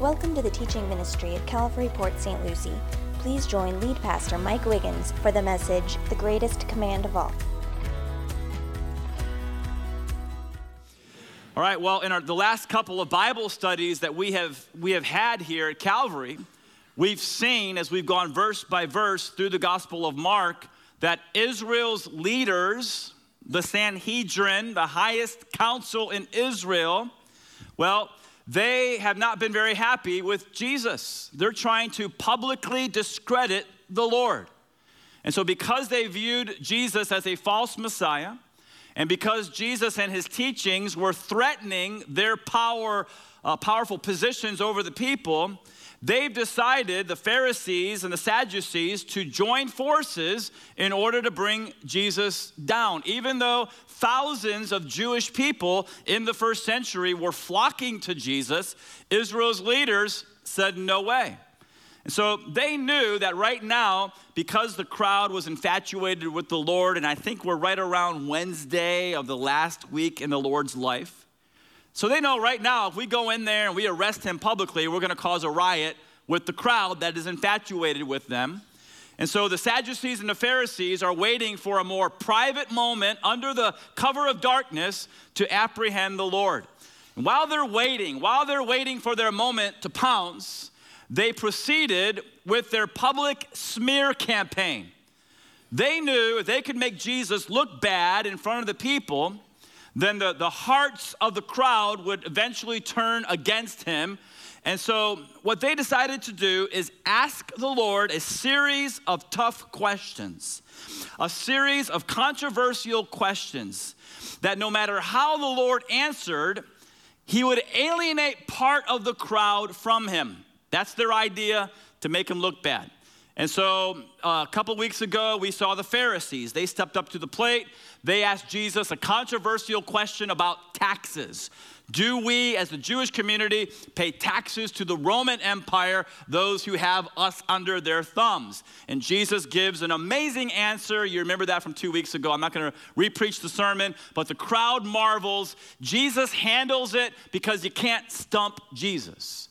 Welcome to the teaching ministry of Calvary Port St. Lucie. Please join lead pastor Mike Wiggins for the message, The Greatest Command of All. All right, well, in our, the last couple of Bible studies that we have, we have had here at Calvary, we've seen as we've gone verse by verse through the Gospel of Mark that Israel's leaders, the Sanhedrin, the highest council in Israel, well, they have not been very happy with Jesus. They're trying to publicly discredit the Lord. And so, because they viewed Jesus as a false Messiah, and because Jesus and his teachings were threatening their power, uh, powerful positions over the people, they've decided, the Pharisees and the Sadducees, to join forces in order to bring Jesus down. Even though thousands of Jewish people in the first century were flocking to Jesus, Israel's leaders said, No way. And so they knew that right now, because the crowd was infatuated with the Lord, and I think we're right around Wednesday of the last week in the Lord's life. So they know right now, if we go in there and we arrest him publicly, we're going to cause a riot with the crowd that is infatuated with them. And so the Sadducees and the Pharisees are waiting for a more private moment under the cover of darkness to apprehend the Lord. And while they're waiting, while they're waiting for their moment to pounce, they proceeded with their public smear campaign. They knew if they could make Jesus look bad in front of the people, then the, the hearts of the crowd would eventually turn against him and so, what they decided to do is ask the Lord a series of tough questions, a series of controversial questions that no matter how the Lord answered, he would alienate part of the crowd from him. That's their idea to make him look bad. And so, uh, a couple weeks ago, we saw the Pharisees. They stepped up to the plate. They asked Jesus a controversial question about taxes. Do we, as the Jewish community, pay taxes to the Roman Empire, those who have us under their thumbs? And Jesus gives an amazing answer. You remember that from two weeks ago. I'm not going to repreach the sermon, but the crowd marvels. Jesus handles it because you can't stump Jesus.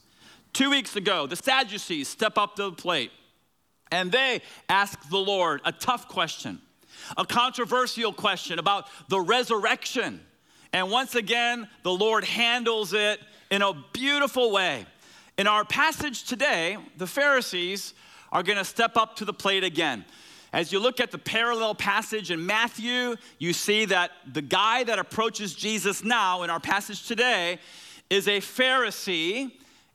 Two weeks ago, the Sadducees step up to the plate and they ask the Lord a tough question, a controversial question about the resurrection. And once again, the Lord handles it in a beautiful way. In our passage today, the Pharisees are going to step up to the plate again. As you look at the parallel passage in Matthew, you see that the guy that approaches Jesus now in our passage today is a Pharisee,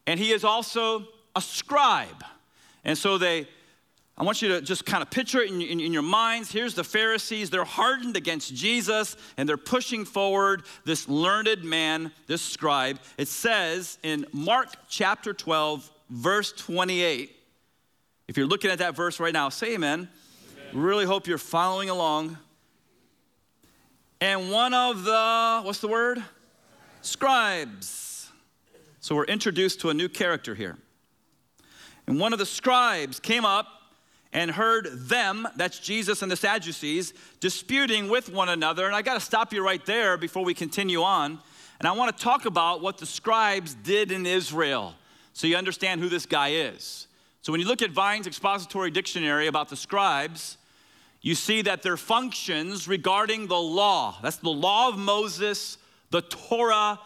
and he is also a scribe. And so they I want you to just kind of picture it in, in, in, your minds. Here's the Pharisees. They're hardened against Jesus and they're pushing forward this learned man, this scribe. It says in Mark chapter 12, verse 28. If you're looking at that verse right now, say amen. amen. Really hope you're following along. And one of the, what's the word? Scribes. So we're introduced to a new character here. And one of the scribes came up and heard them, that's Jesus and the Sadducees, disputing with one another. And I got to stop you right there before we continue on. And I want to talk about what the scribes did in Israel so you understand who this guy is. So when you look at Vine's expository dictionary about the scribes, you see that their functions regarding the law, that's the law of Moses, the Torah,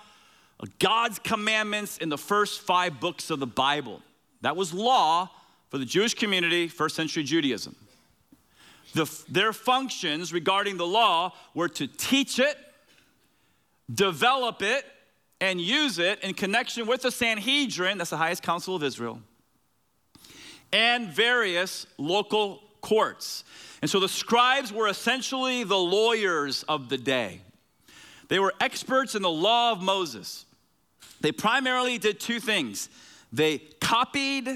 God's commandments in the first five books of the Bible. That was law for the Jewish community, first century Judaism. The, their functions regarding the law were to teach it, develop it, and use it in connection with the Sanhedrin, that's the highest council of Israel, and various local courts. And so the scribes were essentially the lawyers of the day. They were experts in the law of Moses. They primarily did two things they copied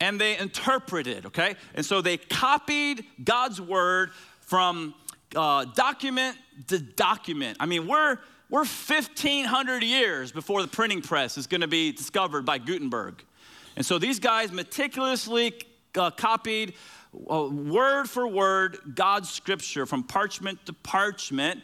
and they interpreted, okay? And so they copied God's word from uh, document to document. I mean, we're, we're 1,500 years before the printing press is gonna be discovered by Gutenberg. And so these guys meticulously uh, copied uh, word for word God's scripture from parchment to parchment.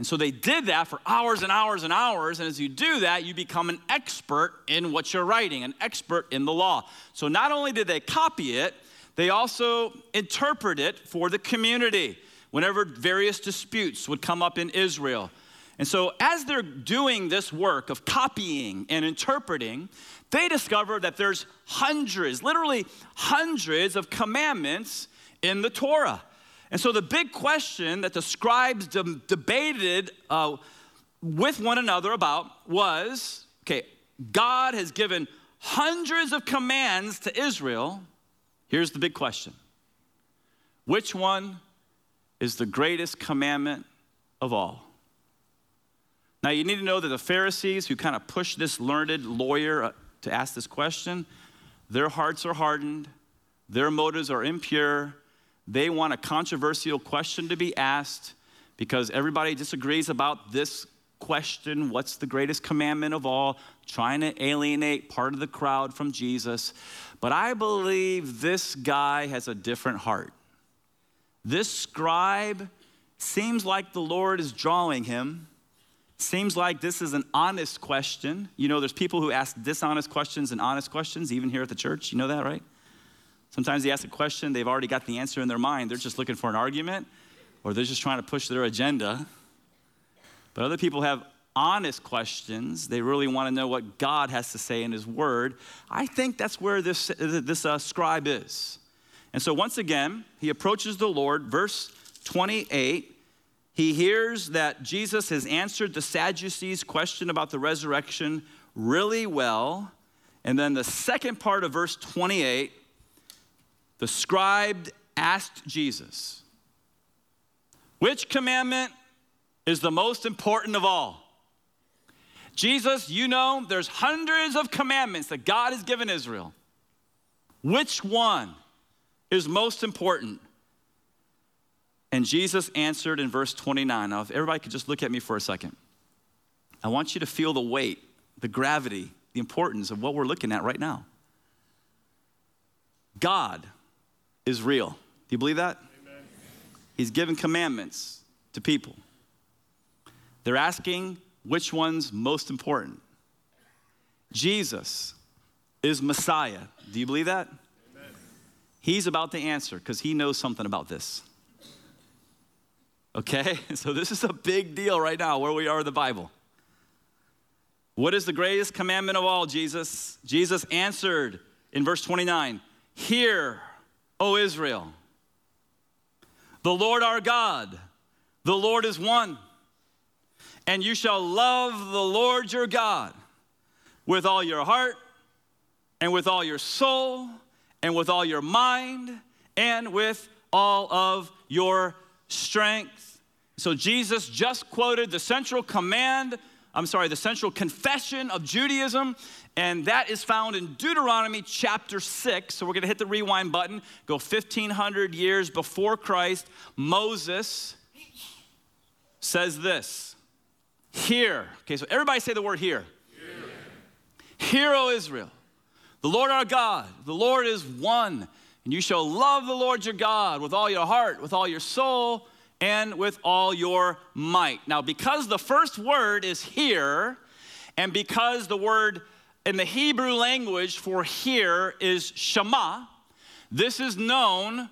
And so they did that for hours and hours and hours. And as you do that, you become an expert in what you're writing, an expert in the law. So not only did they copy it, they also interpret it for the community whenever various disputes would come up in Israel. And so, as they're doing this work of copying and interpreting, they discover that there's hundreds, literally hundreds of commandments in the Torah. And so the big question that the scribes de- debated uh, with one another about was okay, God has given hundreds of commands to Israel. Here's the big question Which one is the greatest commandment of all? Now, you need to know that the Pharisees who kind of pushed this learned lawyer uh, to ask this question, their hearts are hardened, their motives are impure, they want a controversial question to be asked because everybody disagrees about this question what's the greatest commandment of all? Trying to alienate part of the crowd from Jesus. But I believe this guy has a different heart. This scribe seems like the Lord is drawing him. Seems like this is an honest question. You know, there's people who ask dishonest questions and honest questions, even here at the church. You know that, right? Sometimes they ask a question, they've already got the answer in their mind. They're just looking for an argument or they're just trying to push their agenda. But other people have honest questions. They really want to know what God has to say in His Word. I think that's where this, this uh, scribe is. And so, once again, he approaches the Lord. Verse 28, he hears that Jesus has answered the Sadducees' question about the resurrection really well. And then the second part of verse 28 the scribe asked Jesus, Which commandment is the most important of all? Jesus, you know, there's hundreds of commandments that God has given Israel. Which one is most important? And Jesus answered in verse 29. Now, if everybody could just look at me for a second, I want you to feel the weight, the gravity, the importance of what we're looking at right now. God is real. Do you believe that? Amen. He's given commandments to people. They're asking which one's most important. Jesus is Messiah. Do you believe that? Amen. He's about to answer because he knows something about this. Okay? So this is a big deal right now where we are in the Bible. What is the greatest commandment of all, Jesus? Jesus answered in verse 29 Hear, O Israel. The Lord our God, the Lord is one. And you shall love the Lord your God with all your heart, and with all your soul, and with all your mind, and with all of your strength. So Jesus just quoted the central command I'm sorry, the central confession of Judaism, and that is found in Deuteronomy chapter 6. So we're going to hit the rewind button, go 1500 years before Christ. Moses says this Hear. Okay, so everybody say the word here. Hear O Israel. The Lord our God, the Lord is one, and you shall love the Lord your God with all your heart, with all your soul, and with all your might. Now, because the first word is here, and because the word in the Hebrew language for here is Shema, this is known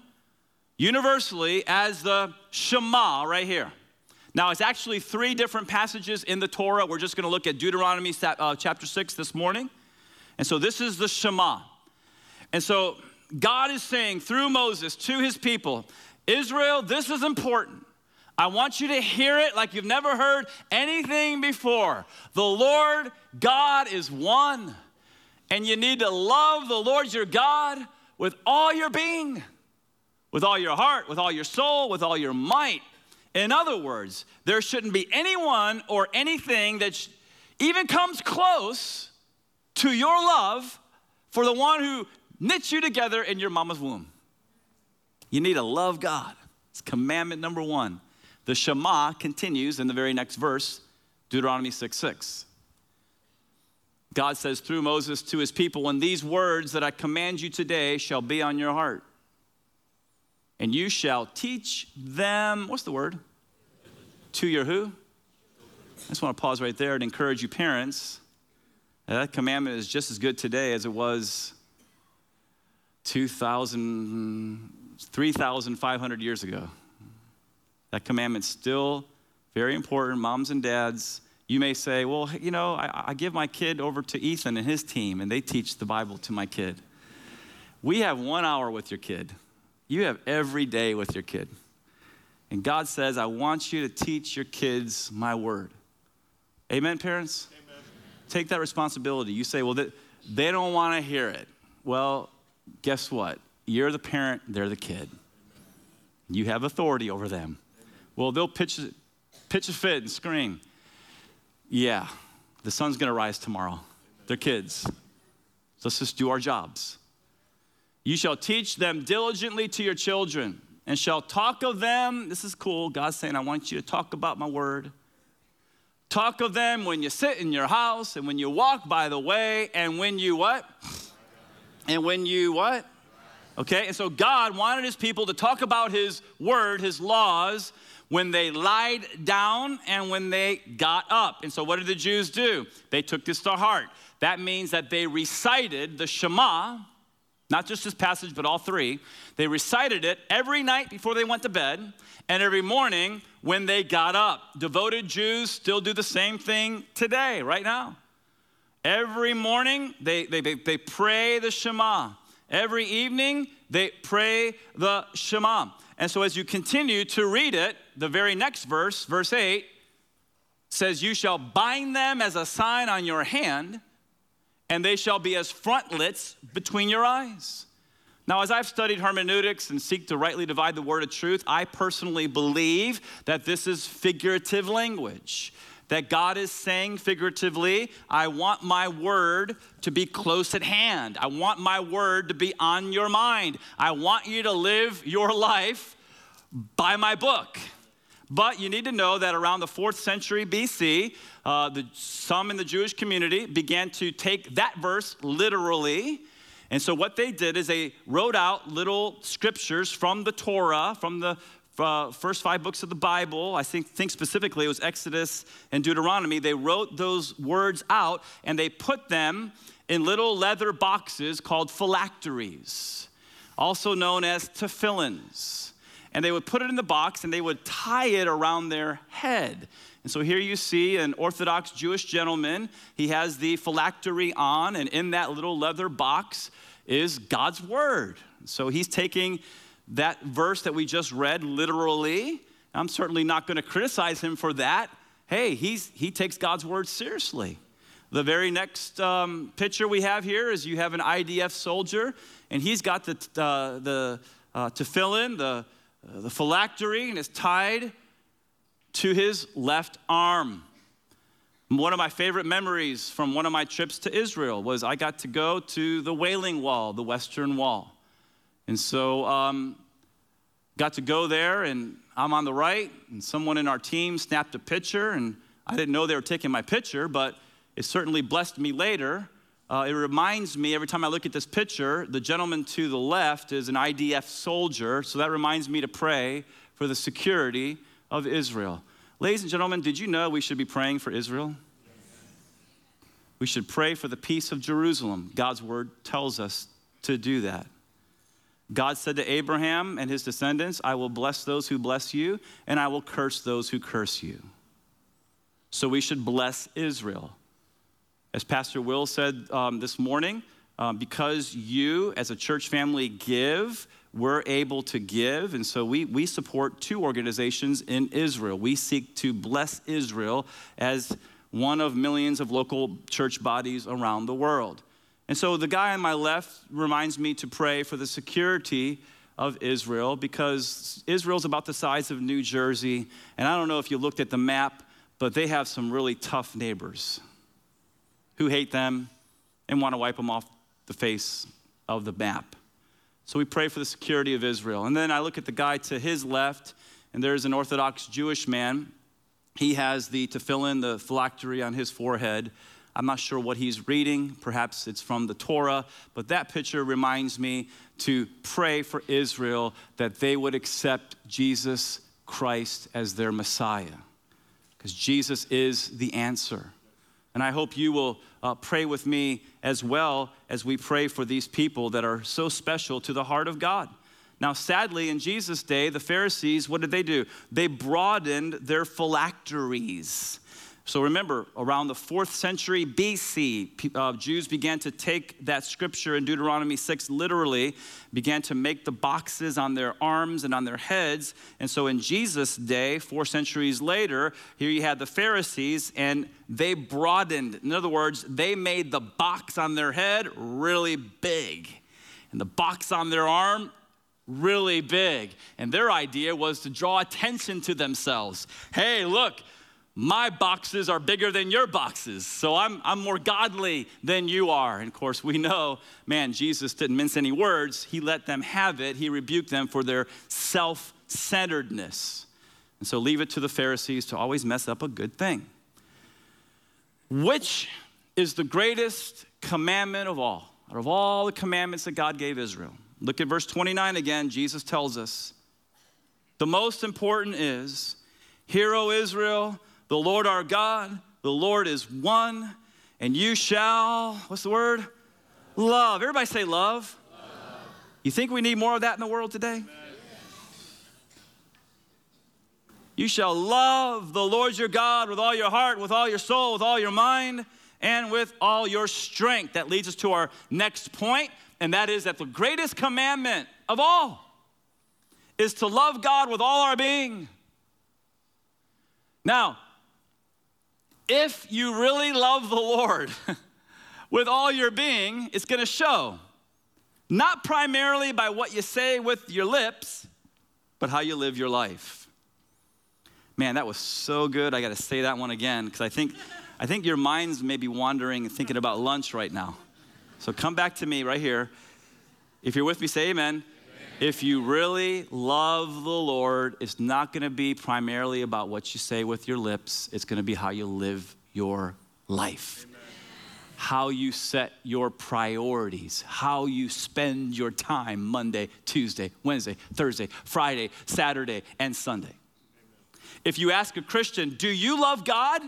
universally as the Shema right here. Now, it's actually three different passages in the Torah. We're just going to look at Deuteronomy uh, chapter 6 this morning. And so this is the Shema. And so God is saying through Moses to his people, Israel, this is important. I want you to hear it like you've never heard anything before. The Lord God is one, and you need to love the Lord your God with all your being, with all your heart, with all your soul, with all your might. In other words, there shouldn't be anyone or anything that sh- even comes close to your love for the one who knit you together in your mama's womb. You need to love God. It's commandment number one. The Shema continues in the very next verse, Deuteronomy 6 6. God says through Moses to his people, And these words that I command you today shall be on your heart. And you shall teach them, what's the word? To your who? I just want to pause right there and encourage you, parents. That commandment is just as good today as it was 2,000, 3,500 years ago. That commanment's still very important. Moms and dads, you may say, well, you know, I, I give my kid over to Ethan and his team, and they teach the Bible to my kid. We have one hour with your kid. You have every day with your kid. And God says, I want you to teach your kids my word. Amen, parents? Amen. Take that responsibility. You say, well, they don't want to hear it. Well, guess what? You're the parent, they're the kid. You have authority over them. Well, they'll pitch, pitch a fit and scream. Yeah, the sun's going to rise tomorrow. They're kids. Let's just do our jobs. You shall teach them diligently to your children and shall talk of them. This is cool. God's saying, I want you to talk about my word. Talk of them when you sit in your house and when you walk by the way and when you what? And when you what? Okay, and so God wanted his people to talk about his word, his laws, when they lied down and when they got up. And so what did the Jews do? They took this to heart. That means that they recited the Shema, not just this passage, but all three. They recited it every night before they went to bed and every morning when they got up. Devoted Jews still do the same thing today, right now. Every morning they, they, they, they pray the Shema. Every evening they pray the Shema. And so as you continue to read it, the very next verse, verse 8, says, You shall bind them as a sign on your hand and they shall be as frontlets between your eyes. Now, as I've studied hermeneutics and seek to rightly divide the word of truth, I personally believe that this is figurative language. That God is saying figuratively, I want my word to be close at hand. I want my word to be on your mind. I want you to live your life by my book. But you need to know that around the fourth century BC, uh, the, some in the Jewish community began to take that verse literally. And so what they did is they wrote out little scriptures from the Torah, from the uh, first five books of the Bible. I think, think specifically it was Exodus and Deuteronomy. They wrote those words out and they put them in little leather boxes called phylacteries, also known as tefillins and they would put it in the box and they would tie it around their head. And so here you see an Orthodox Jewish gentleman. He has the phylactery on, and in that little leather box is God's word. So he's taking that verse that we just read literally. I'm certainly not going to criticize him for that. Hey, he's, he takes God's word seriously. The very next um, picture we have here is you have an IDF soldier, and he's got the, uh, the uh, in the uh, the phylactery and is tied to his left arm. One of my favorite memories from one of my trips to Israel was I got to go to the Wailing Wall, the Western Wall. And so, um, got to go there, and I'm on the right, and someone in our team snapped a picture, and I didn't know they were taking my picture, but it certainly blessed me later uh, it reminds me every time I look at this picture, the gentleman to the left is an IDF soldier, so that reminds me to pray for the security of Israel. Ladies and gentlemen, did you know we should be praying for Israel? We should pray for the peace of Jerusalem. God's word tells us to do that. God said to Abraham and his descendants, I will bless those who bless you, and I will curse those who curse you. So we should bless Israel. As Pastor Will said um, this morning, um, because you as a church family give, we're able to give. And so we, we support two organizations in Israel. We seek to bless Israel as one of millions of local church bodies around the world. And so the guy on my left reminds me to pray for the security of Israel because Israel's about the size of New Jersey. And I don't know if you looked at the map, but they have some really tough neighbors who hate them and want to wipe them off the face of the map. So we pray for the security of Israel. And then I look at the guy to his left, and there's an Orthodox Jewish man. He has the tefillin, the phylactery on his forehead. I'm not sure what he's reading. Perhaps it's from the Torah, but that picture reminds me to pray for Israel that they would accept Jesus Christ as their Messiah. because Jesus is the answer. And I hope you will uh, pray with me as well as we pray for these people that are so special to the heart of God. Now, sadly, in Jesus' day, the Pharisees, what did they do? They broadened their phylacteries. So remember, around the fourth century BC, uh, Jews began to take that scripture in Deuteronomy 6 literally, began to make the boxes on their arms and on their heads. And so in Jesus' day, four centuries later, here you had the Pharisees, and they broadened. In other words, they made the box on their head really big, and the box on their arm really big. And their idea was to draw attention to themselves. Hey, look, my boxes are bigger than your boxes, so I'm, I'm more godly than you are. And of course, we know, man, Jesus didn't mince any words. He let them have it, he rebuked them for their self centeredness. And so leave it to the Pharisees to always mess up a good thing. Which is the greatest commandment of all, out of all the commandments that God gave Israel? Look at verse 29 again. Jesus tells us the most important is, Hear, O Israel, the Lord our God, the Lord is one, and you shall, what's the word? Love. Everybody say love. love. You think we need more of that in the world today? You shall love the Lord your God with all your heart, with all your soul, with all your mind, and with all your strength. That leads us to our next point, and that is that the greatest commandment of all is to love God with all our being. Now, if you really love the Lord with all your being, it's going to show. Not primarily by what you say with your lips, but how you live your life. Man, that was so good. I got to say that one again because I think, I think your minds may be wandering and thinking about lunch right now. So come back to me right here. If you're with me, say amen. If you really love the Lord, it's not going to be primarily about what you say with your lips, it's going to be how you live your life. Amen. How you set your priorities, how you spend your time Monday, Tuesday, Wednesday, Thursday, Friday, Saturday, and Sunday. If you ask a Christian, Do you love God?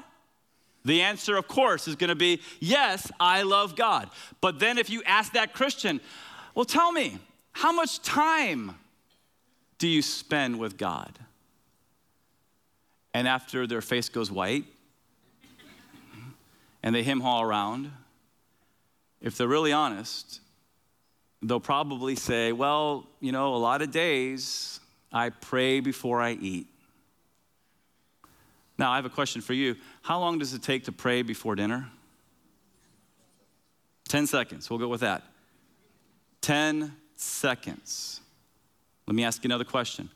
The answer, of course, is going to be yes, I love God. But then if you ask that Christian, Well, tell me, how much time do you spend with God? And after their face goes white and they him haul around, if they're really honest, they'll probably say, Well, you know, a lot of days I pray before I eat. Now, I have a question for you. How long does it take to pray before dinner? 10 seconds. We'll go with that. 10 seconds. Let me ask you another question.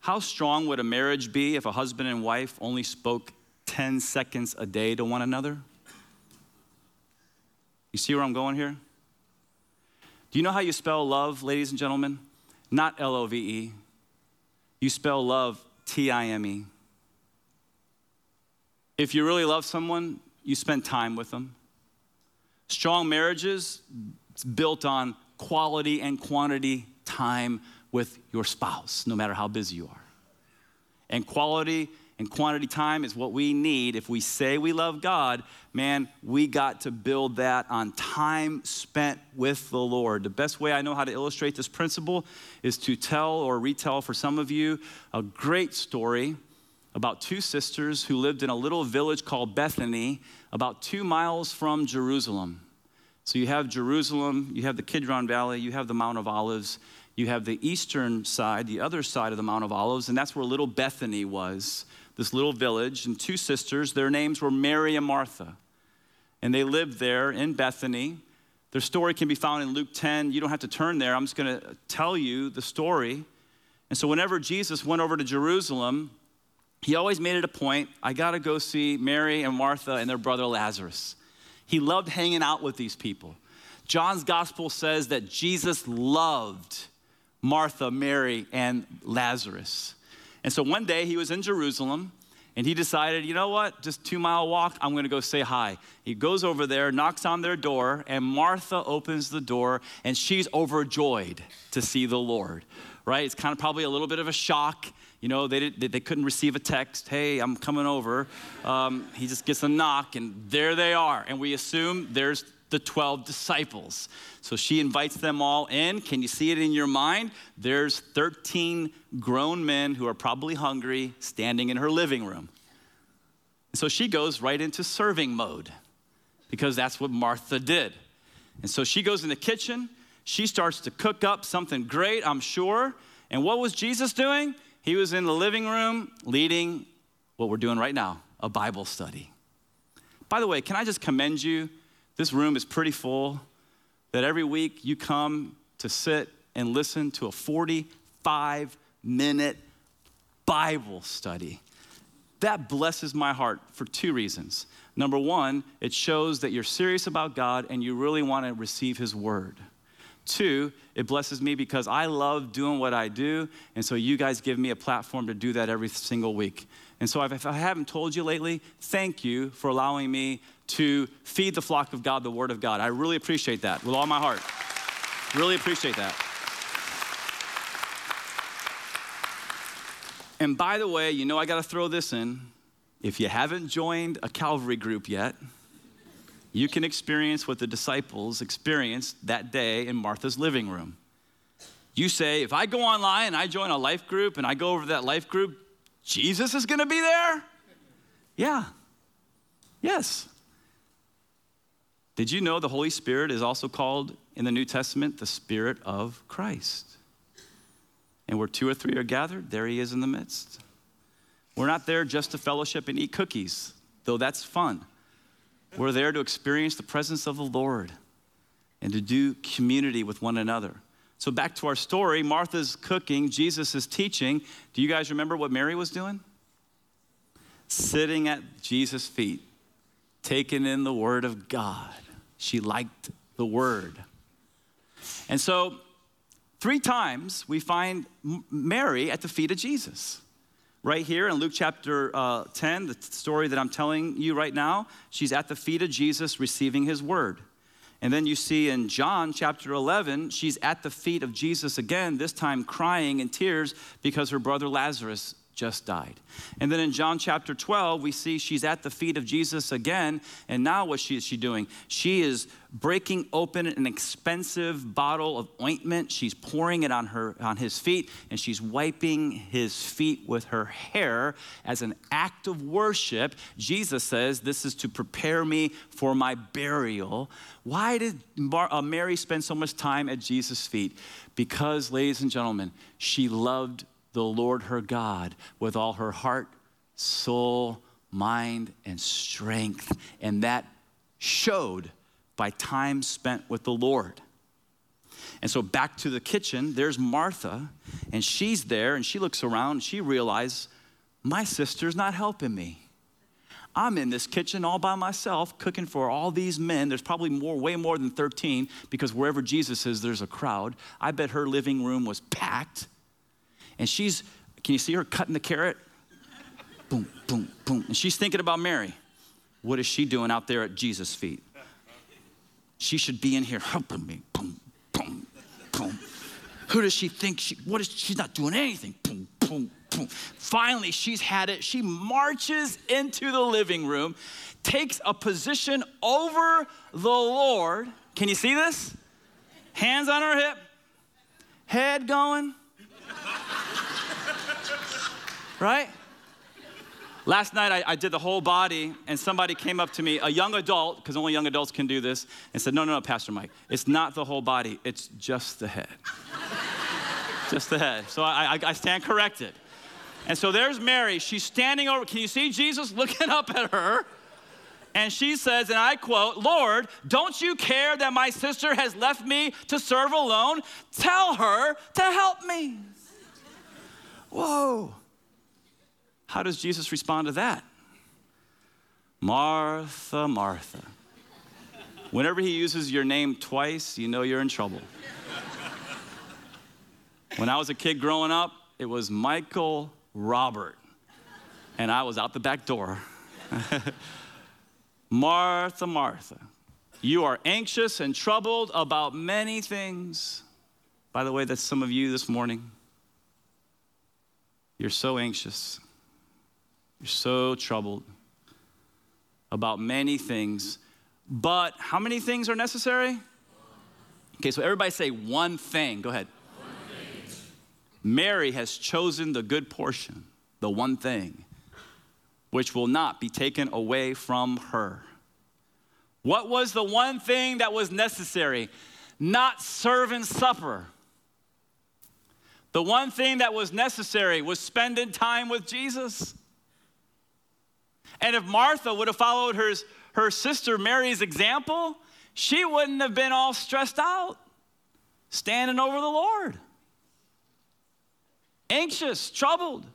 How strong would a marriage be if a husband and wife only spoke 10 seconds a day to one another? You see where I'm going here? Do you know how you spell love, ladies and gentlemen? Not L O V E. You spell love T I M E. If you really love someone, you spend time with them. Strong marriages, built on quality and quantity time with your spouse, no matter how busy you are. And quality and quantity time is what we need. If we say we love God, man, we got to build that on time spent with the Lord. The best way I know how to illustrate this principle is to tell or retell for some of you a great story about two sisters who lived in a little village called Bethany, about two miles from Jerusalem. So you have Jerusalem, you have the Kidron Valley, you have the Mount of Olives, you have the eastern side, the other side of the Mount of Olives, and that's where little Bethany was, this little village, and two sisters. Their names were Mary and Martha. And they lived there in Bethany. Their story can be found in Luke 10. You don't have to turn there. I'm just going to tell you the story. And so, whenever Jesus went over to Jerusalem, he always made it a point I got to go see Mary and Martha and their brother Lazarus. He loved hanging out with these people. John's gospel says that Jesus loved Martha, Mary, and Lazarus. And so one day he was in Jerusalem and he decided, you know what, just two mile walk, I'm gonna go say hi. He goes over there, knocks on their door, and Martha opens the door and she's overjoyed to see the Lord, right? It's kind of probably a little bit of a shock. You know, they, did, they couldn't receive a text, hey, I'm coming over. Um, he just gets a knock, and there they are. And we assume there's the 12 disciples. So she invites them all in. Can you see it in your mind? There's 13 grown men who are probably hungry standing in her living room. So she goes right into serving mode because that's what Martha did. And so she goes in the kitchen. She starts to cook up something great, I'm sure. And what was Jesus doing? He was in the living room leading what we're doing right now a Bible study. By the way, can I just commend you? This room is pretty full. That every week you come to sit and listen to a 45 minute Bible study. That blesses my heart for two reasons. Number one, it shows that you're serious about God and you really want to receive His word. Two, it blesses me because I love doing what I do, and so you guys give me a platform to do that every single week. And so if I haven't told you lately, thank you for allowing me to feed the flock of God the word of God. I really appreciate that with all my heart. Really appreciate that. And by the way, you know I got to throw this in. If you haven't joined a Calvary group yet, you can experience what the disciples experienced that day in Martha's living room. You say, if I go online and I join a life group and I go over to that life group, Jesus is going to be there? Yeah. Yes. Did you know the Holy Spirit is also called in the New Testament the Spirit of Christ? And where two or three are gathered, there he is in the midst. We're not there just to fellowship and eat cookies, though that's fun. We're there to experience the presence of the Lord and to do community with one another. So, back to our story Martha's cooking, Jesus is teaching. Do you guys remember what Mary was doing? Sitting at Jesus' feet, taking in the Word of God. She liked the Word. And so, Three times we find Mary at the feet of Jesus. Right here in Luke chapter uh, 10, the story that I'm telling you right now, she's at the feet of Jesus receiving his word. And then you see in John chapter 11, she's at the feet of Jesus again, this time crying in tears because her brother Lazarus just died. And then in John chapter 12, we see she's at the feet of Jesus again. And now what she, is she doing? She is breaking open an expensive bottle of ointment. She's pouring it on, her, on his feet, and she's wiping his feet with her hair as an act of worship. Jesus says, This is to prepare me for my burial. Why did uh, Mary spend so much time at Jesus' feet? Because, ladies and gentlemen, she loved the Lord her God with all her heart, soul, mind, and strength. And that showed by time spent with the Lord. And so back to the kitchen, there's Martha, and she's there, and she looks around, and she realizes, my sister's not helping me. I'm in this kitchen all by myself, cooking for all these men. There's probably more, way more than 13, because wherever Jesus is, there's a crowd. I bet her living room was packed. And she's, can you see her cutting the carrot? boom, boom, boom. And she's thinking about Mary. What is she doing out there at Jesus' feet? She should be in here helping me. Boom, boom, boom. Who does she think she, what is, she's not doing anything. Boom, boom, boom. Finally, she's had it. She marches into the living room, takes a position over the Lord. Can you see this? Hands on her hip, head going, right? Last night I, I, did the whole body, and somebody came up to me, a young adult, because only young adults can do this, and said, No, no, no, Pastor Mike, it's not the whole body, it's just the head. just the head. So I, I, I stand corrected. And so there's Mary. She's standing over. Can you see Jesus looking up at her? And she says, and I quote, Lord, don't you care that my sister has left me to serve alone? Tell her to help me. Whoa. How does Jesus respond to that? Martha, Martha. Whenever he uses your name twice, you know you're in trouble. When I was a kid growing up, it was Michael Robert, and I was out the back door. Martha, Martha, you are anxious and troubled about many things. By the way, that's some of you this morning. You're so anxious. You're so troubled about many things. But how many things are necessary? Okay, so everybody say one thing. Go ahead. Mary has chosen the good portion, the one thing, which will not be taken away from her. What was the one thing that was necessary? Not serving supper. The one thing that was necessary was spending time with Jesus. And if Martha would have followed her, her sister Mary's example, she wouldn't have been all stressed out, standing over the Lord. Anxious, troubled.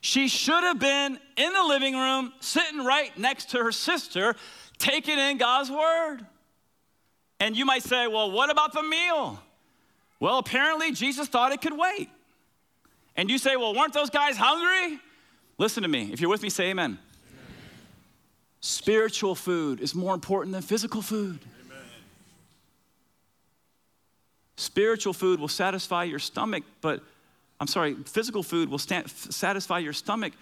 She should have been in the living room, sitting right next to her sister, taking in God's word. And you might say, well, what about the meal? Well, apparently Jesus thought it could wait. And you say, well, weren't those guys hungry? Listen to me. If you're with me, say amen. Spiritual food is more important than physical food. Amen. Spiritual food will satisfy your stomach, but I'm sorry, physical food will stand, satisfy your stomach,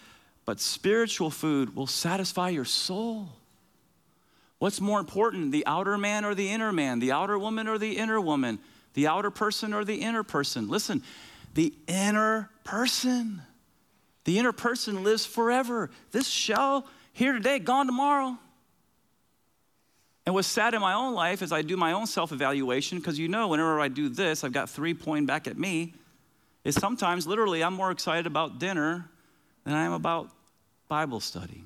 but spiritual food will satisfy your soul. What's more important, the outer man or the inner man, the outer woman or the inner woman, the outer person or the inner person? Listen, the inner person. The inner person lives forever. This shell here today, gone tomorrow. And what's sad in my own life is I do my own self evaluation because you know, whenever I do this, I've got three pointing back at me. Is sometimes literally I'm more excited about dinner than I am about Bible study.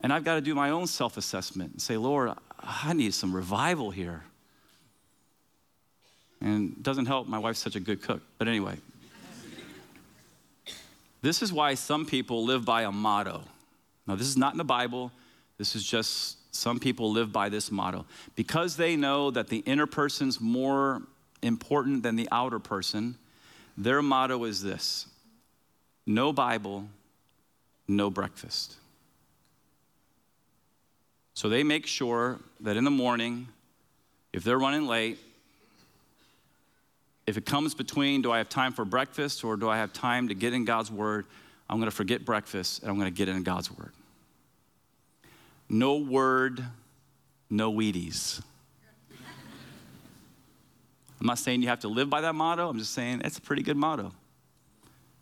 And I've got to do my own self assessment and say, Lord, I need some revival here. And it doesn't help, my wife's such a good cook. But anyway, this is why some people live by a motto. Now, this is not in the Bible, this is just some people live by this motto. Because they know that the inner person's more important than the outer person, their motto is this no Bible, no breakfast. So they make sure that in the morning, if they're running late, if it comes between do I have time for breakfast or do I have time to get in God's word, I'm going to forget breakfast and I'm going to get in God's word. No word, no Wheaties. I'm not saying you have to live by that motto. I'm just saying it's a pretty good motto.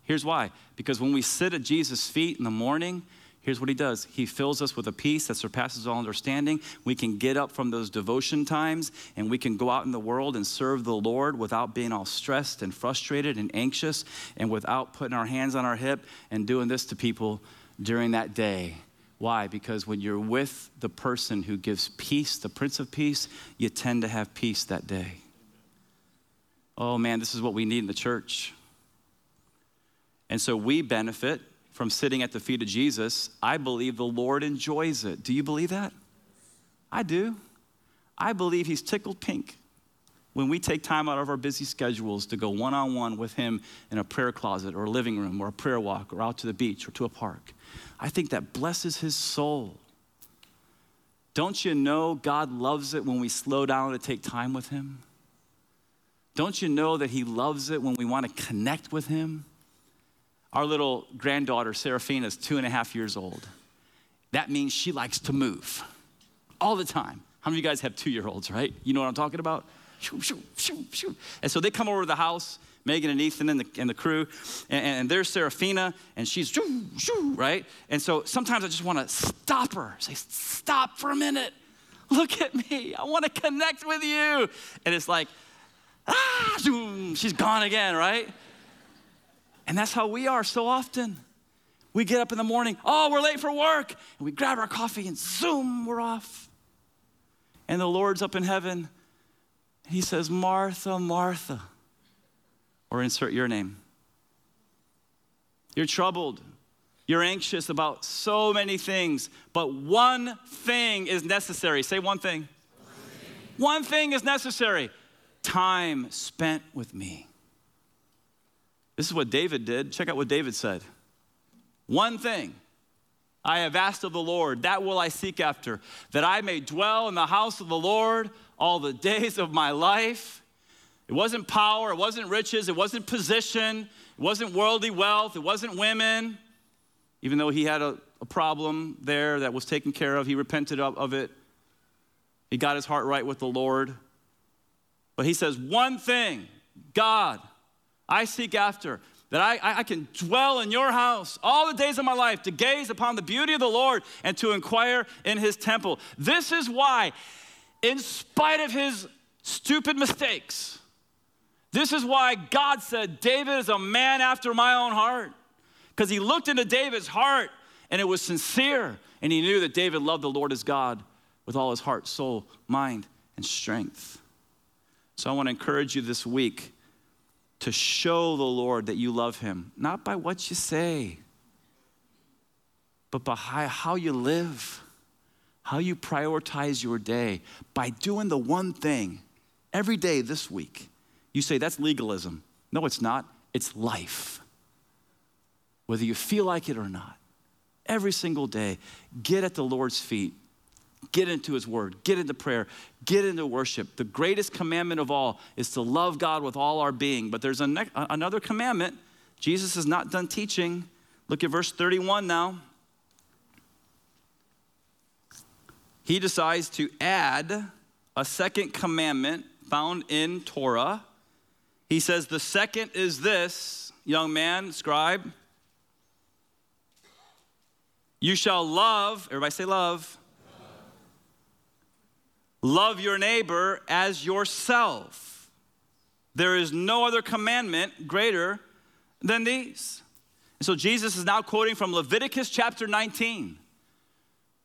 Here's why because when we sit at Jesus' feet in the morning, here's what he does He fills us with a peace that surpasses all understanding. We can get up from those devotion times and we can go out in the world and serve the Lord without being all stressed and frustrated and anxious and without putting our hands on our hip and doing this to people during that day. Why? Because when you're with the person who gives peace, the Prince of Peace, you tend to have peace that day. Oh man, this is what we need in the church. And so we benefit from sitting at the feet of Jesus, I believe the Lord enjoys it. Do you believe that? I do. I believe He's tickled pink when we take time out of our busy schedules to go one on one with Him in a prayer closet or a living room or a prayer walk or out to the beach or to a park. I think that blesses His soul. Don't you know God loves it when we slow down to take time with Him? Don't you know that He loves it when we want to connect with Him? Our little granddaughter, Seraphina, is two and a half years old. That means she likes to move all the time. How many of you guys have two year olds, right? You know what I'm talking about? Shoo, shoo, shoo, shoo. And so they come over to the house, Megan and Ethan and the, and the crew, and, and there's Seraphina, and she's shoo, shoo, right? And so sometimes I just want to stop her, say, Stop for a minute. Look at me. I want to connect with you. And it's like, ah, she's gone again, right? And that's how we are so often. We get up in the morning, oh, we're late for work. And we grab our coffee and zoom, we're off. And the Lord's up in heaven. He says, Martha, Martha. Or insert your name. You're troubled. You're anxious about so many things, but one thing is necessary. Say one thing. One thing, one thing is necessary time spent with me. This is what David did. Check out what David said. One thing I have asked of the Lord, that will I seek after, that I may dwell in the house of the Lord all the days of my life, It wasn't power, it wasn't riches, it wasn't position, it wasn't worldly wealth, it wasn't women. Even though he had a, a problem there that was taken care of, he repented of, of it. He got his heart right with the Lord. But he says, One thing, God, I seek after, that I, I can dwell in your house all the days of my life to gaze upon the beauty of the Lord and to inquire in his temple. This is why, in spite of his stupid mistakes, this is why God said, David is a man after my own heart. Because he looked into David's heart and it was sincere. And he knew that David loved the Lord his God with all his heart, soul, mind, and strength. So I want to encourage you this week to show the Lord that you love him, not by what you say, but by how you live, how you prioritize your day, by doing the one thing every day this week. You say, that's legalism. No, it's not. It's life. Whether you feel like it or not, every single day, get at the Lord's feet Get into His Word, get into prayer, get into worship. The greatest commandment of all is to love God with all our being. But there's ne- another commandment. Jesus is not done teaching. Look at verse 31 now. He decides to add a second commandment found in Torah. He says, The second is this, young man, scribe. You shall love, everybody say love Love your neighbor as yourself. There is no other commandment greater than these. And so Jesus is now quoting from Leviticus chapter 19.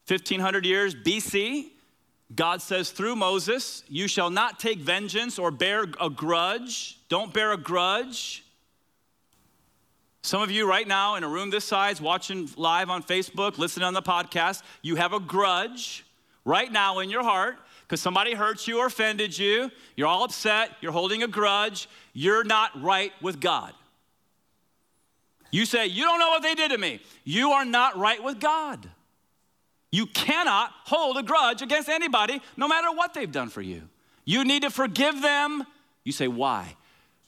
1500 years BC, God says through Moses, You shall not take vengeance or bear a grudge. Don't bear a grudge. Some of you right now in a room this size, watching live on Facebook, listening on the podcast, you have a grudge right now in your heart because somebody hurt you or offended you. You're all upset. You're holding a grudge. You're not right with God. You say, You don't know what they did to me. You are not right with God. You cannot hold a grudge against anybody, no matter what they've done for you. You need to forgive them. You say, Why?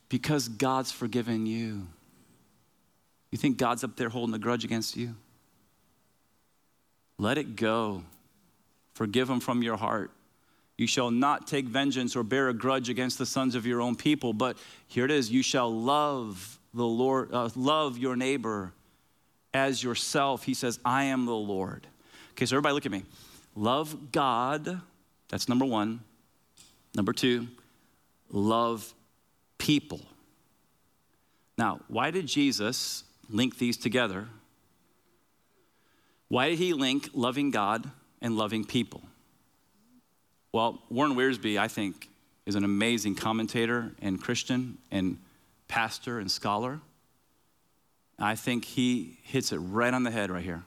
Because God's forgiven you. You think God's up there holding a grudge against you? Let it go. Forgive them from your heart. You shall not take vengeance or bear a grudge against the sons of your own people. But here it is you shall love the Lord, uh, love your neighbor as yourself. He says, I am the Lord. Okay, so everybody look at me. Love God, that's number one. Number two, love people. Now, why did Jesus link these together? Why did he link loving God and loving people? Well, Warren Wiersbe, I think, is an amazing commentator and Christian and pastor and scholar. I think he hits it right on the head right here.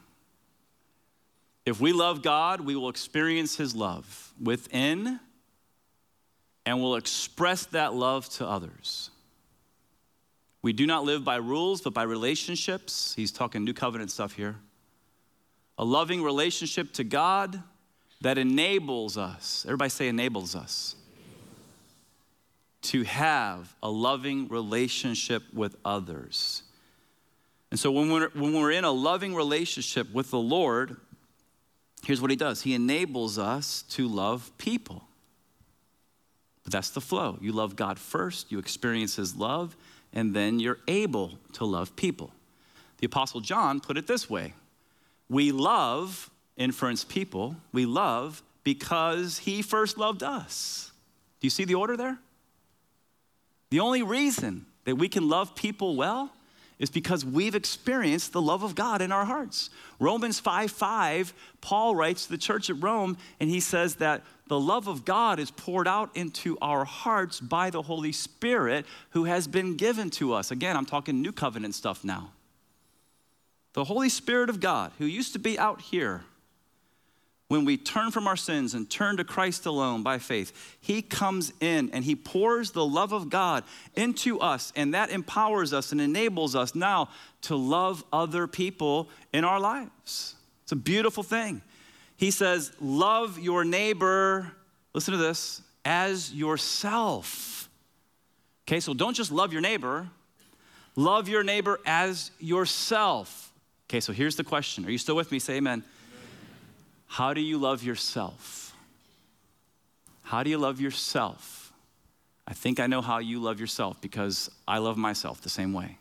If we love God, we will experience his love within and will express that love to others. We do not live by rules, but by relationships. He's talking new covenant stuff here. A loving relationship to God that enables us, everybody say enables us, to have a loving relationship with others. And so when we're, when we're in a loving relationship with the Lord, here's what He does He enables us to love people. But that's the flow. You love God first, you experience His love, and then you're able to love people. The Apostle John put it this way We love inference people we love because he first loved us. Do you see the order there? The only reason that we can love people well is because we've experienced the love of God in our hearts. Romans 5 5, Paul writes to the church at Rome, and he says that the love of God is poured out into our hearts by the Holy Spirit who has been given to us. Again, I'm talking new covenant stuff now. The Holy Spirit of God, who used to be out here, when we turn from our sins and turn to Christ alone by faith, He comes in and He pours the love of God into us, and that empowers us and enables us now to love other people in our lives. It's a beautiful thing. He says, Love your neighbor, listen to this, as yourself. Okay, so don't just love your neighbor, love your neighbor as yourself. Okay, so here's the question. Are you still with me? Say amen. How do you love yourself? How do you love yourself? I think I know how you love yourself because I love myself the same way.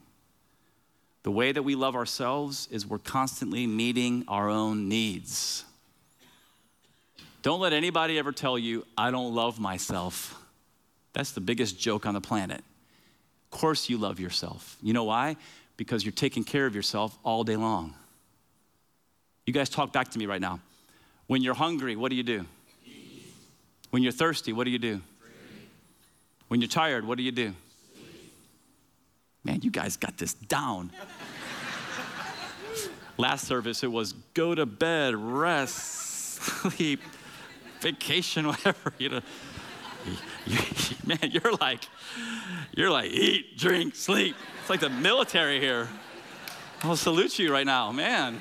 The way that we love ourselves is we're constantly meeting our own needs. Don't let anybody ever tell you, I don't love myself. That's the biggest joke on the planet. Of course, you love yourself. You know why? Because you're taking care of yourself all day long. You guys talk back to me right now. When you're hungry, what do you do? When you're thirsty, what do you do? When you're tired, what do you do? Man, you guys got this down. Last service, it was go to bed, rest, sleep, vacation, whatever, you know. Man, you're like, you're like, eat, drink, sleep. It's like the military here. I'll salute you right now, man.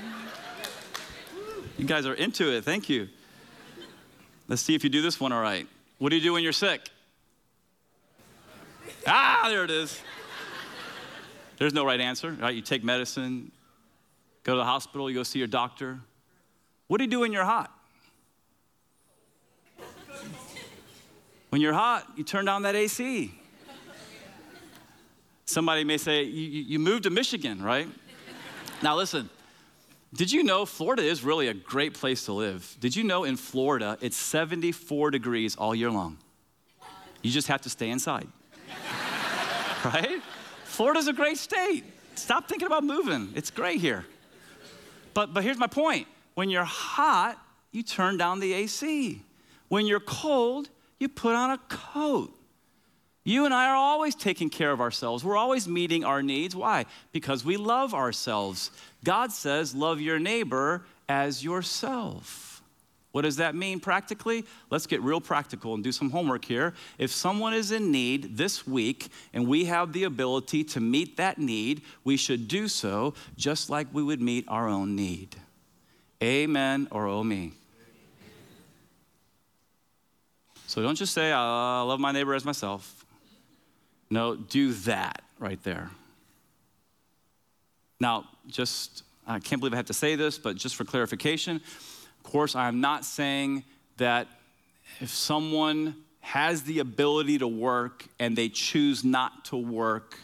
You guys are into it. Thank you. Let's see if you do this one all right. What do you do when you're sick? Ah, there it is. There's no right answer, right? You take medicine, go to the hospital, you go see your doctor. What do you do when you're hot? When you're hot, you turn down that AC. Somebody may say, you, you moved to Michigan, right? Now, listen, did you know Florida is really a great place to live? Did you know in Florida it's 74 degrees all year long? You just have to stay inside, right? Florida's a great state. Stop thinking about moving. It's great here. But, but here's my point when you're hot, you turn down the AC. When you're cold, you put on a coat. You and I are always taking care of ourselves. We're always meeting our needs. Why? Because we love ourselves. God says, Love your neighbor as yourself. What does that mean practically? Let's get real practical and do some homework here. If someone is in need this week and we have the ability to meet that need, we should do so just like we would meet our own need. Amen or oh me. So don't just say, ah, I love my neighbor as myself. No, do that right there. Now, just, I can't believe I have to say this, but just for clarification, of course, I am not saying that if someone has the ability to work and they choose not to work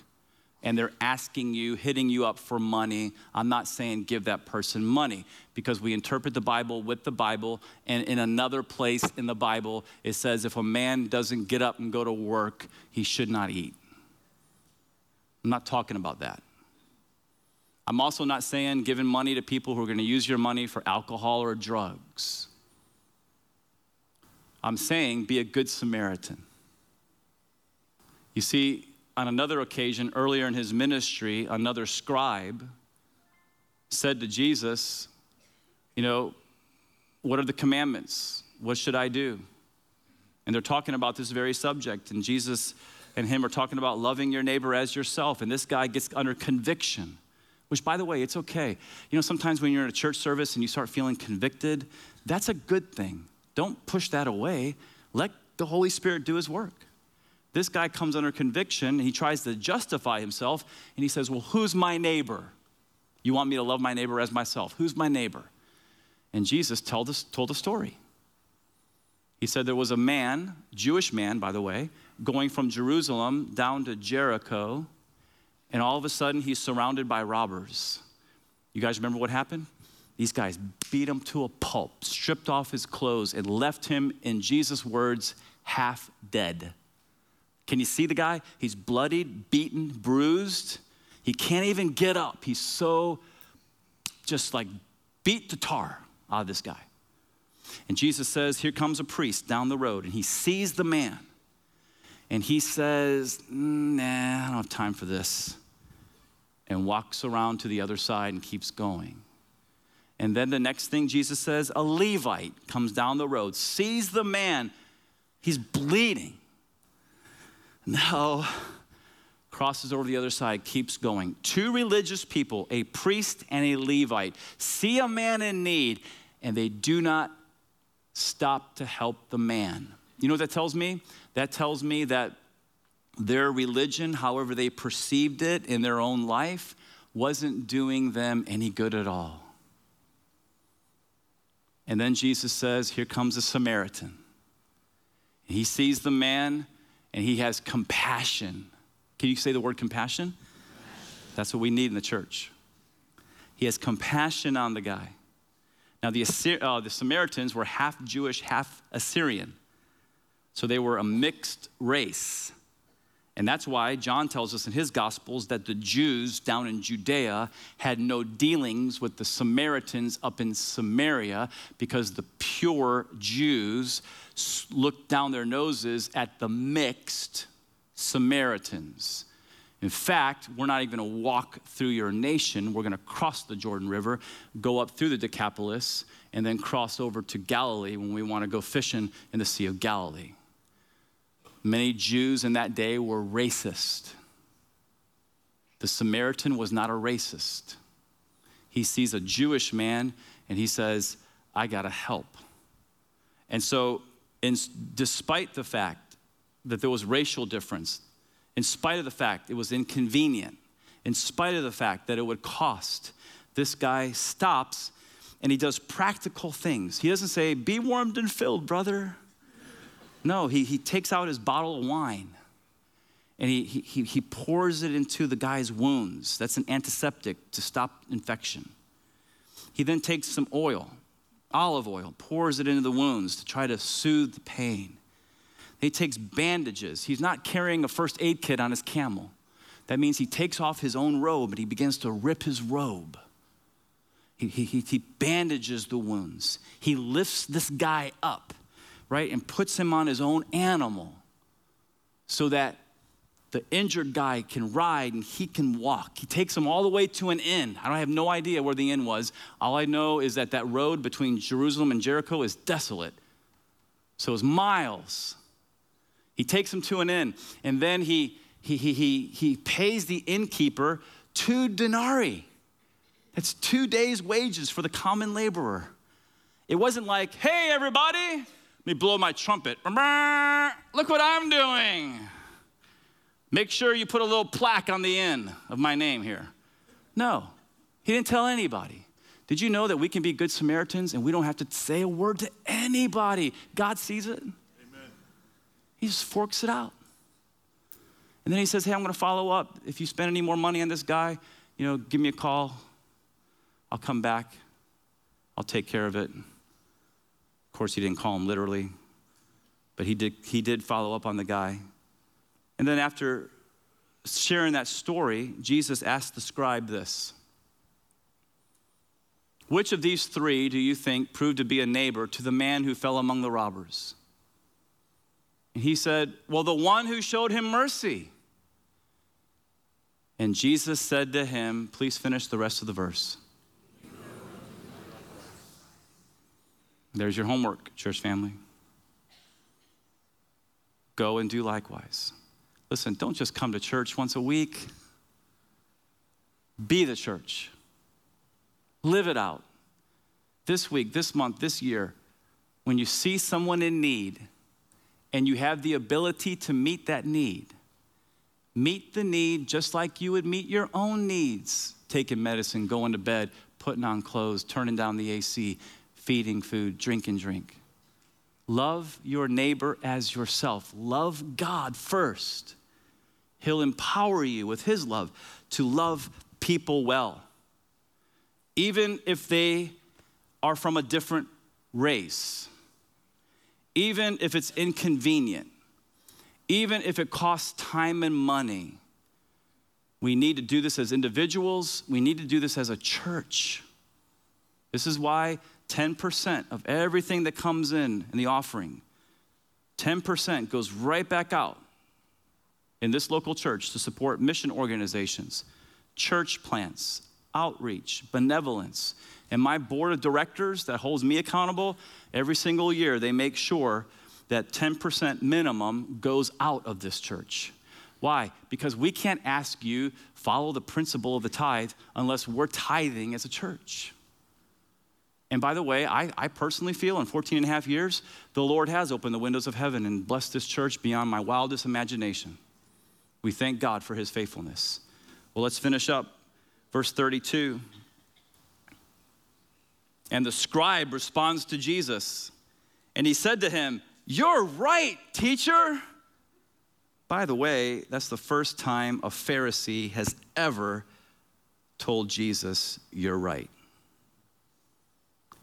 and they're asking you, hitting you up for money, I'm not saying give that person money because we interpret the Bible with the Bible. And in another place in the Bible, it says if a man doesn't get up and go to work, he should not eat. I'm not talking about that. I'm also not saying giving money to people who are going to use your money for alcohol or drugs. I'm saying be a good Samaritan. You see, on another occasion, earlier in his ministry, another scribe said to Jesus, You know, what are the commandments? What should I do? And they're talking about this very subject. And Jesus and him are talking about loving your neighbor as yourself. And this guy gets under conviction which, by the way, it's okay. You know, sometimes when you're in a church service and you start feeling convicted, that's a good thing. Don't push that away. Let the Holy Spirit do his work. This guy comes under conviction he tries to justify himself and he says, Well, who's my neighbor? You want me to love my neighbor as myself. Who's my neighbor? And Jesus told, us, told a story. He said there was a man, Jewish man, by the way, going from Jerusalem down to Jericho and all of a sudden, he's surrounded by robbers. You guys remember what happened? These guys beat him to a pulp, stripped off his clothes, and left him, in Jesus' words, half dead. Can you see the guy? He's bloodied, beaten, bruised. He can't even get up. He's so just like beat the tar out of this guy. And Jesus says, Here comes a priest down the road, and he sees the man. And he says, mm, Nah, I don't have time for this and walks around to the other side and keeps going. And then the next thing Jesus says, a Levite comes down the road, sees the man, he's bleeding. Now, crosses over the other side, keeps going. Two religious people, a priest and a Levite, see a man in need, and they do not stop to help the man. You know what that tells me? That tells me that their religion, however they perceived it in their own life, wasn't doing them any good at all. And then Jesus says, Here comes a Samaritan. He sees the man and he has compassion. Can you say the word compassion? That's what we need in the church. He has compassion on the guy. Now, the, Assyri- uh, the Samaritans were half Jewish, half Assyrian. So they were a mixed race. And that's why John tells us in his Gospels that the Jews down in Judea had no dealings with the Samaritans up in Samaria because the pure Jews looked down their noses at the mixed Samaritans. In fact, we're not even going to walk through your nation. We're going to cross the Jordan River, go up through the Decapolis, and then cross over to Galilee when we want to go fishing in the Sea of Galilee. Many Jews in that day were racist. The Samaritan was not a racist. He sees a Jewish man and he says, I got to help. And so, in, despite the fact that there was racial difference, in spite of the fact it was inconvenient, in spite of the fact that it would cost, this guy stops and he does practical things. He doesn't say, Be warmed and filled, brother. No, he, he takes out his bottle of wine and he, he, he pours it into the guy's wounds. That's an antiseptic to stop infection. He then takes some oil, olive oil, pours it into the wounds to try to soothe the pain. He takes bandages. He's not carrying a first aid kit on his camel. That means he takes off his own robe and he begins to rip his robe. He, he, he bandages the wounds. He lifts this guy up right, and puts him on his own animal so that the injured guy can ride and he can walk. He takes him all the way to an inn. I don't have no idea where the inn was. All I know is that that road between Jerusalem and Jericho is desolate. So it's miles. He takes him to an inn and then he, he, he, he, he pays the innkeeper two denarii. That's two days' wages for the common laborer. It wasn't like, hey, everybody, me blow my trumpet. Look what I'm doing. Make sure you put a little plaque on the end of my name here. No, he didn't tell anybody. Did you know that we can be good Samaritans and we don't have to say a word to anybody? God sees it. Amen. He just forks it out. And then he says, Hey, I'm going to follow up. If you spend any more money on this guy, you know, give me a call. I'll come back. I'll take care of it course, he didn't call him literally, but he did, he did follow up on the guy. And then after sharing that story, Jesus asked the scribe this Which of these three do you think proved to be a neighbor to the man who fell among the robbers? And he said, Well, the one who showed him mercy. And Jesus said to him, Please finish the rest of the verse. There's your homework, church family. Go and do likewise. Listen, don't just come to church once a week. Be the church. Live it out. This week, this month, this year, when you see someone in need and you have the ability to meet that need, meet the need just like you would meet your own needs taking medicine, going to bed, putting on clothes, turning down the AC, feeding food, drinking drink. Love your neighbor as yourself. Love God first. He'll empower you with His love to love people well, even if they are from a different race, even if it's inconvenient, even if it costs time and money. We need to do this as individuals, we need to do this as a church. This is why 10% of everything that comes in in the offering, 10% goes right back out in this local church to support mission organizations, church plants, outreach, benevolence. And my board of directors that holds me accountable, every single year they make sure that 10% minimum goes out of this church. Why? Because we can't ask you follow the principle of the tithe unless we're tithing as a church. And by the way, I, I, personally feel in 14 and a half years, the Lord has opened the windows of heaven and blessed this church beyond my wildest imagination. We thank God for his faithfulness. Well, let's finish up. Verse 32. And the scribe responds to Jesus, and he said to him, You're right, teacher. By the way, that's the first time a Pharisee has ever told Jesus, You're right.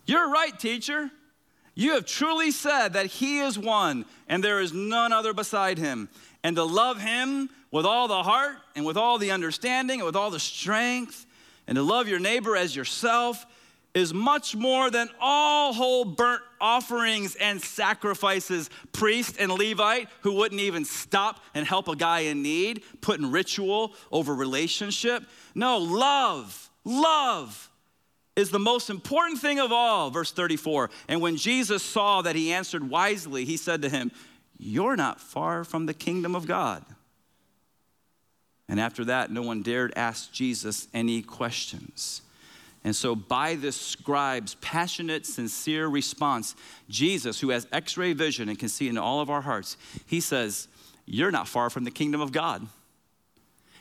You're right, teacher. You have truly said that He is one and there is none other beside Him. And to love Him with all the heart and with all the understanding and with all the strength, and to love your neighbor as yourself is much more than all whole burnt offerings and sacrifices. Priest and Levite who wouldn't even stop and help a guy in need, putting ritual over relationship. No, love, love is the most important thing of all. Verse 34. And when Jesus saw that he answered wisely, he said to him, You're not far from the kingdom of God. And after that, no one dared ask Jesus any questions. And so, by this scribe's passionate, sincere response, Jesus, who has x ray vision and can see into all of our hearts, he says, You're not far from the kingdom of God.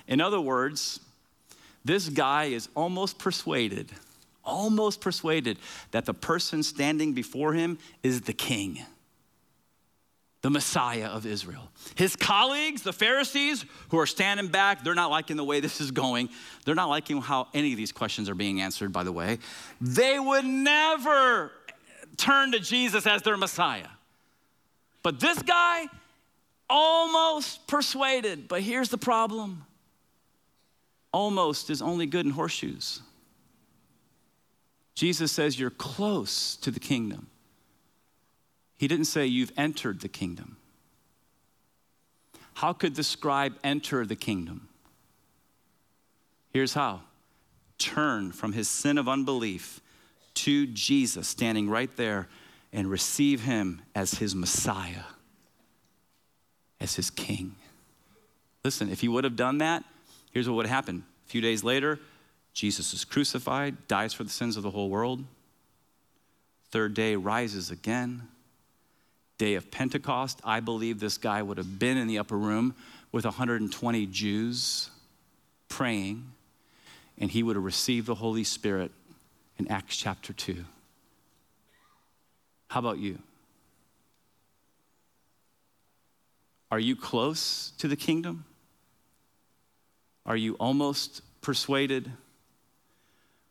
In other words, this guy is almost persuaded, almost persuaded that the person standing before him is the king the Messiah of Israel. His colleagues, the Pharisees, who are standing back, they're not liking the way this is going. They're not liking how any of these questions are being answered, by the way. They would never turn to Jesus as their Messiah. But this guy, almost persuaded. But here's the problem almost is only good in horseshoes. Jesus says, You're close to the kingdom. He didn't say, You've entered the kingdom. How could the scribe enter the kingdom? Here's how turn from his sin of unbelief to Jesus, standing right there, and receive him as his Messiah, as his king. Listen, if he would have done that, here's what would happen. A few days later, Jesus is crucified, dies for the sins of the whole world. Third day, rises again day of Pentecost, I believe this guy would have been in the upper room with 120 Jews praying, and he would have received the Holy Spirit in Acts chapter 2. How about you? Are you close to the kingdom? Are you almost persuaded?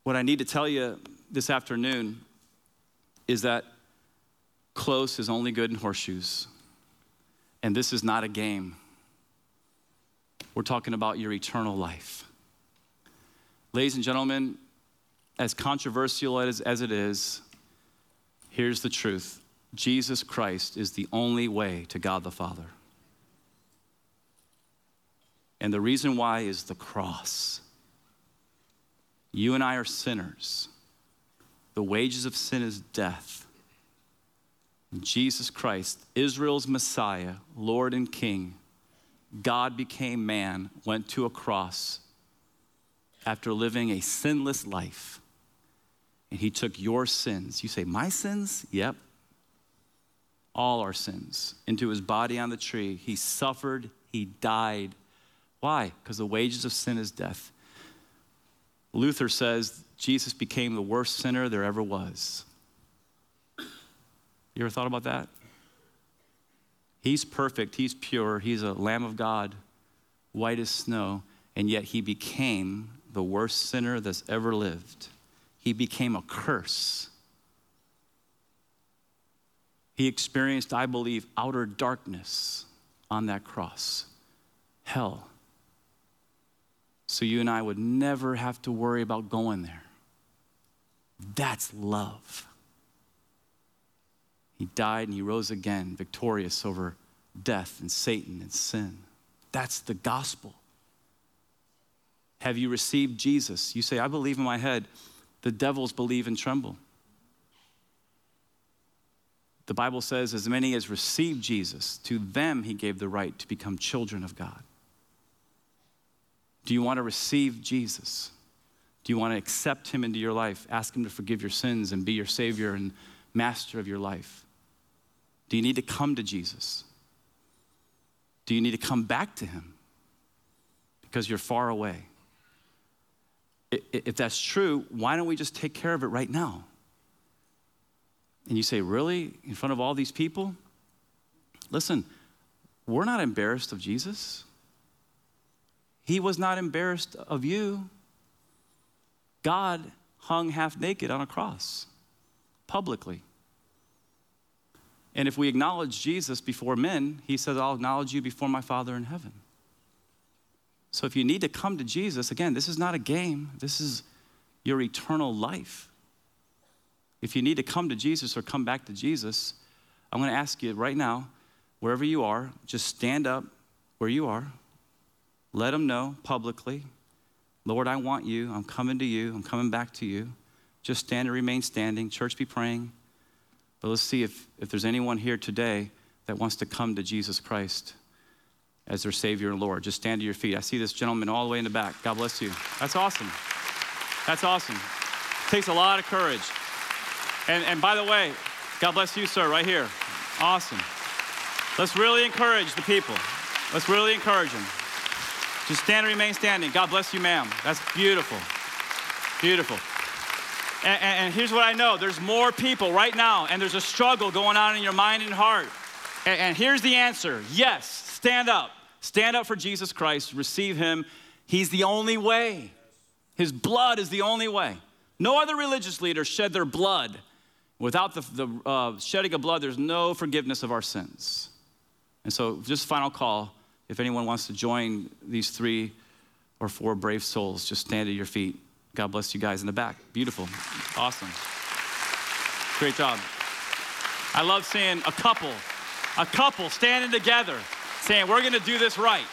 What I need to tell you this afternoon is that Close is only good in horseshoes. And this is not a game. We're talking about your eternal life. Ladies and gentlemen, as controversial as, as it is, here's the truth Jesus Christ is the only way to God the Father. And the reason why is the cross. You and I are sinners. The wages of sin is death. Jesus Christ, Israel's Messiah, Lord and King, God became man, went to a cross after living a sinless life. And he took your sins. You say, My sins? Yep. All our sins into his body on the tree. He suffered, he died. Why? Because the wages of sin is death. Luther says Jesus became the worst sinner there ever was. You ever thought about that? He's perfect, he's pure, he's a Lamb of God, white as snow, and yet he became the worst sinner that's ever lived. He became a curse. He experienced, I believe, outer darkness on that cross, hell. So you and I would never have to worry about going there. That's love. He died and he rose again, victorious over death and Satan and sin. That's the gospel. Have you received Jesus? You say, I believe in my head. The devils believe and tremble. The Bible says, as many as received Jesus, to them he gave the right to become children of God. Do you want to receive Jesus? Do you want to accept him into your life? Ask him to forgive your sins and be your Savior and master of your life? Do you need to come to Jesus? Do you need to come back to Him? because you're far away. If that's true, why don't we just take care of it right now? And you say, Really? In front of all these people? Listen, we're not embarrassed of Jesus. He was not embarrassed of you. God hung half naked on a cross publicly. And if we acknowledge Jesus before men, he says, I'll acknowledge you before my Father in heaven. So if you need to come to Jesus, again, this is not a game, this is your eternal life. If you need to come to Jesus or come back to Jesus, I'm going to ask you right now, wherever you are, just stand up where you are. Let them know publicly, Lord, I want you. I'm coming to you. I'm coming back to you. Just stand and remain standing. Church, be praying. But let's see if, if there's anyone here today that wants to come to Jesus Christ as their Savior and Lord. Just stand to your feet. I see this gentleman all the way in the back. God bless you. That's awesome. That's awesome. It takes a lot of courage. And, and by the way, God bless you, sir, right here. Awesome. Let's really encourage the people. Let's really encourage them. Just stand and remain standing. God bless you, ma'am. That's beautiful. Beautiful. And, and, here's what I know there's more people right now, and there's a struggle going on in your mind and heart. And, and here's the answer yes, stand up. Stand up for Jesus Christ, receive Him. He's the only way. His blood is the only way. No other religious leader shed their blood. Without the, the uh, shedding of blood, there's no forgiveness of our sins. And so, just final call if anyone wants to join these three or four brave souls, just stand at your feet. God bless you guys in the back. Beautiful. Awesome. Great job. I love seeing a couple, a couple standing together saying, We're going to do this right.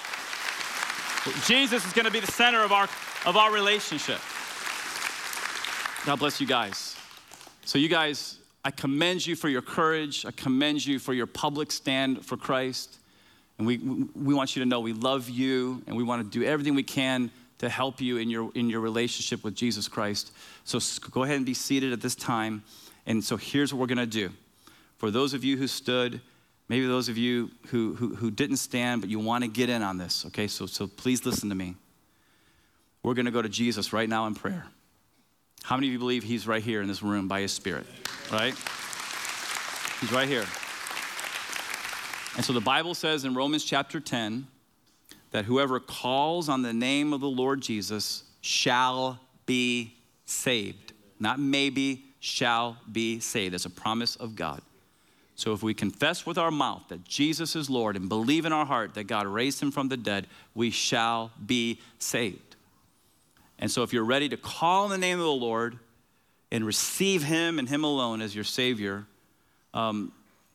Jesus is going to be the center of our, of our relationship. God bless you guys. So, you guys, I commend you for your courage. I commend you for your public stand for Christ. And we, we want you to know we love you and we want to do everything we can to help you in your, in your relationship with Jesus Christ. So go ahead and be seated at this time. And so here's what we're going to do. For those of you who stood, maybe those of you who, who, who didn't stand, but you want to get in on this, okay? So, so please listen to me. We're going to go to Jesus right now in prayer. How many of you believe he's right here in this room by his spirit, right? He's right here. And so the Bible says in Romans chapter 10, that whoever calls on the name of the Lord Jesus shall be saved. Not maybe, shall be saved. That's a promise of God. So if we confess with our mouth that Jesus is Lord and believe in our heart that God raised him from the dead, we shall be saved. And so if you're ready to call on the name of the Lord and receive him and him alone as your Savior, um,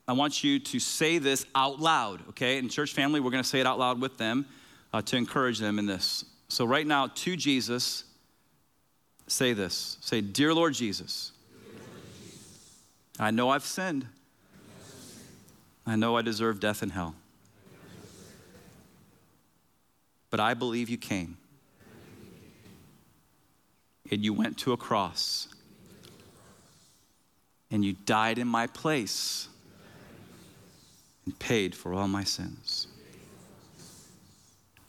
I want you to say this out loud, okay? In church family, we're gonna say it out loud with them uh, to encourage them in this. So, right now, to Jesus, say this say, Dear Lord Jesus, I know I've sinned. I know I deserve death and hell. But I believe you came. And you went to a cross. And you died in my place and paid for all my sins.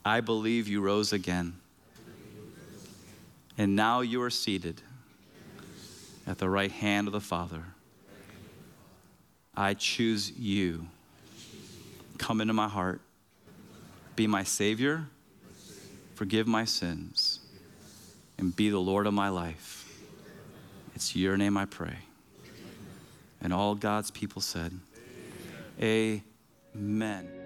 I believe you rose again. And now you are seated at the right hand of the Father. I choose you. Come into my heart. Be my Savior. Forgive my sins. And be the Lord of my life. It's your name I pray. And all God's people said, Amen. Amen.